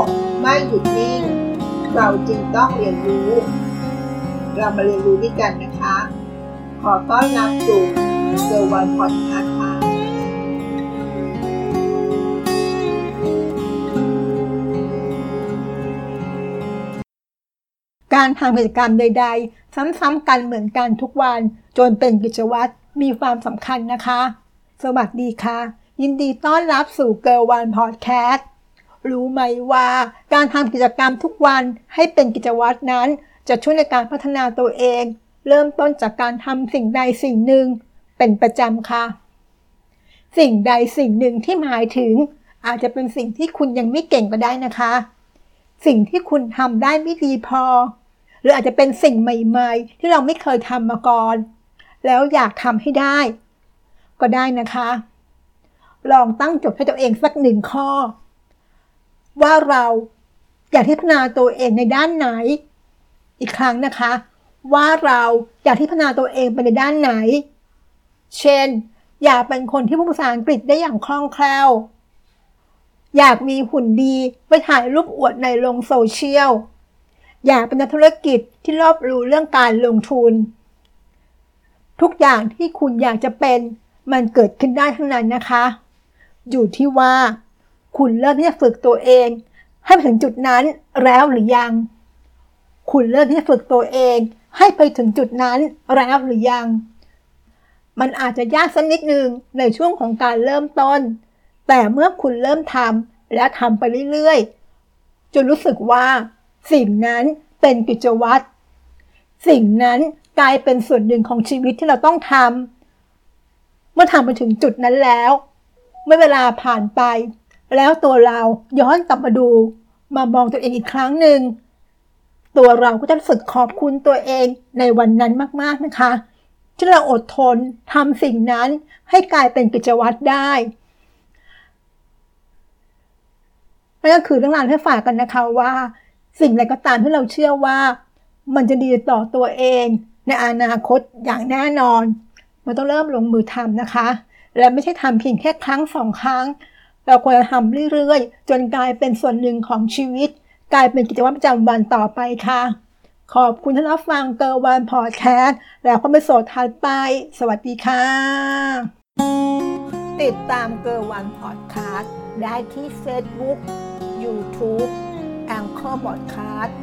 กไม่หยุดนิ่ง เราจึงต้องเรียนรู้ เรามาเรียนรู้ด้วยกันนะคะ ขอต้อนรับสู่เซอร์วันพอดคาส์ค่ะการทำกิจกรรมใด ๆ ซ้ำๆกันเหมือนกันทุกวันจนเป็นกิจวัตรมีความสำคัญนะคะ สวัสดีค่ะ ยินดีต้อนรับสู่ Girl One Podcast รู้ไหมว่าการทำกิจกรรมทุกวันให้เป็นกิจวัตรนั้น จะช่วยในการพัฒนาตัวเอง เริ่มต้นจากการทำสิ่งใดสิ่งหนึ่ง เป็นประจำค่ะ สิ่งใดสิ่งหนึ่งที่หมายถึง อาจจะเป็นสิ่งที่คุณยังไม่เก่งก็ได้นะคะ สิ่งที่คุณทำได้ไม่ดีพอ หรืออาจจะเป็นสิ่งใหม่ ๆ ที่เราไม่เคยทำมาก่อน แล้วอยากทำให้ได้ ก็ได้นะคะ ลองตั้งจทย์ให้ตัวเองสักหนึ่งข้อ ว่าเราอยากที่พัฒนาตัวเองในด้านไหน อีกครั้งนะคะ ว่าเราอยากที่พัฒนาตัวเองไปในด้านไหน เช่น อยากเป็นคนที่พูดภาษาอังกฤษได้อย่างคล่องแคล่ว อยากมีหุ่นดีไปถ่ายรูปอวดในลงโซเชียล อยากเป็นนักธุรกิจที่รอบรู้เรื่องการลงทุน ทุกอย่างที่คุณอยากจะเป็นมันเกิดขึ้นได้ทั้งนั้นนะคะ อยู่ที่ว่า คุณเริ่มที่จะฝึกตัวเอง ให้ไปถึงจุดนั้นแล้วหรือยัง คุณเริ่มที่จะฝึกตัวเอง ให้ไปถึงจุดนั้นแล้วหรือยัง มันอาจจะยากสักนิดนึงในช่วงของการเริ่มต้น แต่เมื่อคุณเริ่มทำและทำไปเรื่อยๆ จนรู้สึกว่าสิ่งนั้นเป็นกิจวัตร สิ่งนั้นกลายเป็นส่วนหนึ่งของชีวิตที่เราต้องทำเมื่อทำไปถึงจุดนั้นแล้ว เมื่อเวลาผ่านไป แล้วตัวเราย้อนกลับมาดูมามองตัวเองอีกครั้งหนึ่งตัวเราก็จะรู้สึกขอบคุณตัวเองในวันนั้นมากๆนะคะที่เราอดทนทำสิ่งนั้นให้กลายเป็นกิจวัตรได้นั่นก็คือเรื่องราวที่ฝากกันนะคะว่า สิ่งใดก็ตามที่เราเชื่อว่า มันจะดีต่อตัวเอง ในอนาคตอย่างแน่นอน มันต้องเริ่มลงมือทำนะคะ และไม่ใช่ทำเพียงแค่ครั้งสองครั้ง เราควรจะทำเรื่อยๆ จนกลายเป็นส่วนหนึ่งของชีวิต กลายเป็นกิจวัตรประจำวันต่อไปค่ะ ขอบคุณที่รับฟังเกอร์วันพอดแคสต์แล้วก็ไปโสดทัดไป สวัสดีค่ะ ติดตามเกอร์วันพอดแคสต์ได้ที่ Facebook YouTube แองเกอร์บอดคาสต์